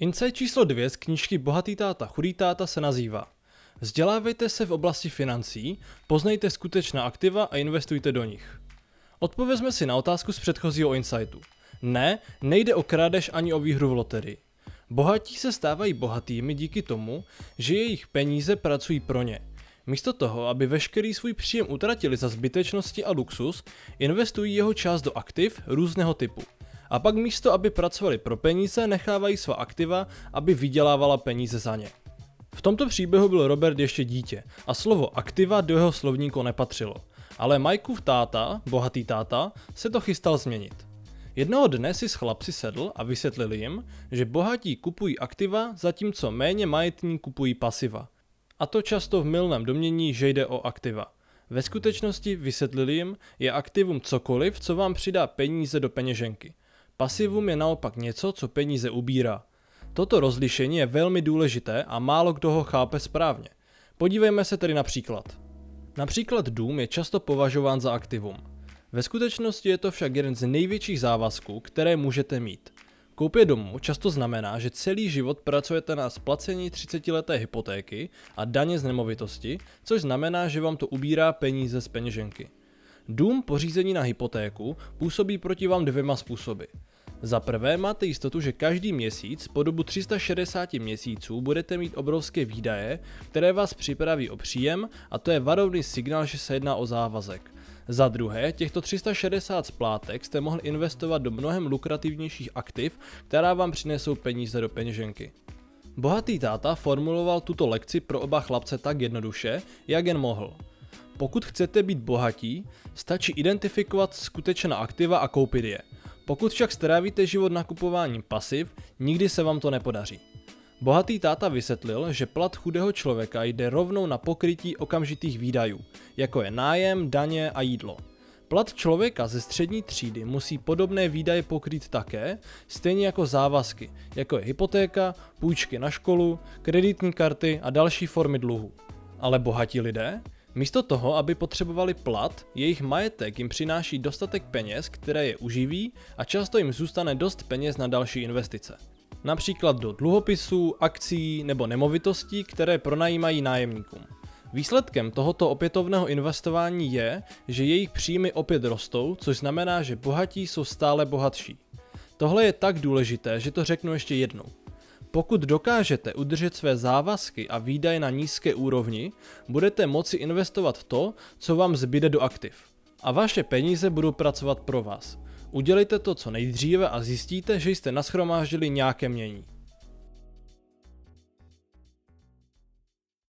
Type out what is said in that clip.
Insight číslo 2 z knížky Bohatý táta, chudý táta se nazývá Vzdělávejte se v oblasti financí, poznejte skutečná aktiva a investujte do nich. Odpovězme si na otázku z předchozího insightu. Ne, nejde o krádež ani o výhru v loterii. Bohatí se stávají bohatými díky tomu, že jejich peníze pracují pro ně. Místo toho, aby veškerý svůj příjem utratili za zbytečnosti a luxus, investují jeho část do aktiv různého typu. A pak místo, aby pracovali pro peníze, nechávají svá aktiva, aby vydělávala peníze za ně. V tomto příběhu byl Robert ještě dítě a slovo aktiva do jeho slovníku nepatřilo. Ale Mikeův táta, bohatý táta, se to chystal změnit. Jednoho dne si s chlapci sedl a vysvětlil jim, že bohatí kupují aktiva, zatímco méně majetní kupují pasiva. A to často v milném domění, že jde o aktiva. Ve skutečnosti, vysvětlil jim, je aktivum cokoliv, co vám přidá peníze do peněženky. Pasivum je naopak něco, co peníze ubírá. Toto rozlišení je velmi důležité a málo kdo ho chápe správně. Podívejme se tedy na příklad. Například dům je často považován za aktivum. Ve skutečnosti je to však jeden z největších závazků, které můžete mít. Koupě domu často znamená, že celý život pracujete na splacení 30-leté hypotéky a daně z nemovitosti, což znamená, že vám to ubírá peníze z peněženky. Dům pořízení na hypotéku působí proti vám dvěma způsoby. Za prvé máte jistotu, že každý měsíc po dobu 360 měsíců budete mít obrovské výdaje, které vás připraví o příjem a to je varovný signál, že se jedná o závazek. Za druhé, těchto 360 splátek jste mohli investovat do mnohem lukrativnějších aktiv, která vám přinesou peníze do peněženky. Bohatý táta formuloval tuto lekci pro oba chlapce tak jednoduše, jak jen mohl. Pokud chcete být bohatí, stačí identifikovat skutečná aktiva a koupit je. Pokud však strávíte život nakupováním pasiv, nikdy se vám to nepodaří. Bohatý táta vysvětlil, že plat chudého člověka jde rovnou na pokrytí okamžitých výdajů, jako je nájem, daně a jídlo. Plat člověka ze střední třídy musí podobné výdaje pokrýt také, stejně jako závazky, jako je hypotéka, půjčky na školu, kreditní karty a další formy dluhu. Ale bohatí lidé? Místo toho, aby potřebovali plat, jejich majetek jim přináší dostatek peněz, které je uživí a často jim zůstane dost peněz na další investice například do dluhopisů, akcí nebo nemovitostí, které pronajímají nájemníkům. Výsledkem tohoto opětovného investování je, že jejich příjmy opět rostou, což znamená, že bohatí jsou stále bohatší. Tohle je tak důležité, že to řeknu ještě jednou. Pokud dokážete udržet své závazky a výdaje na nízké úrovni, budete moci investovat to, co vám zbyde do aktiv. A vaše peníze budou pracovat pro vás. Udělejte to co nejdříve a zjistíte, že jste naschromáždili nějaké mění.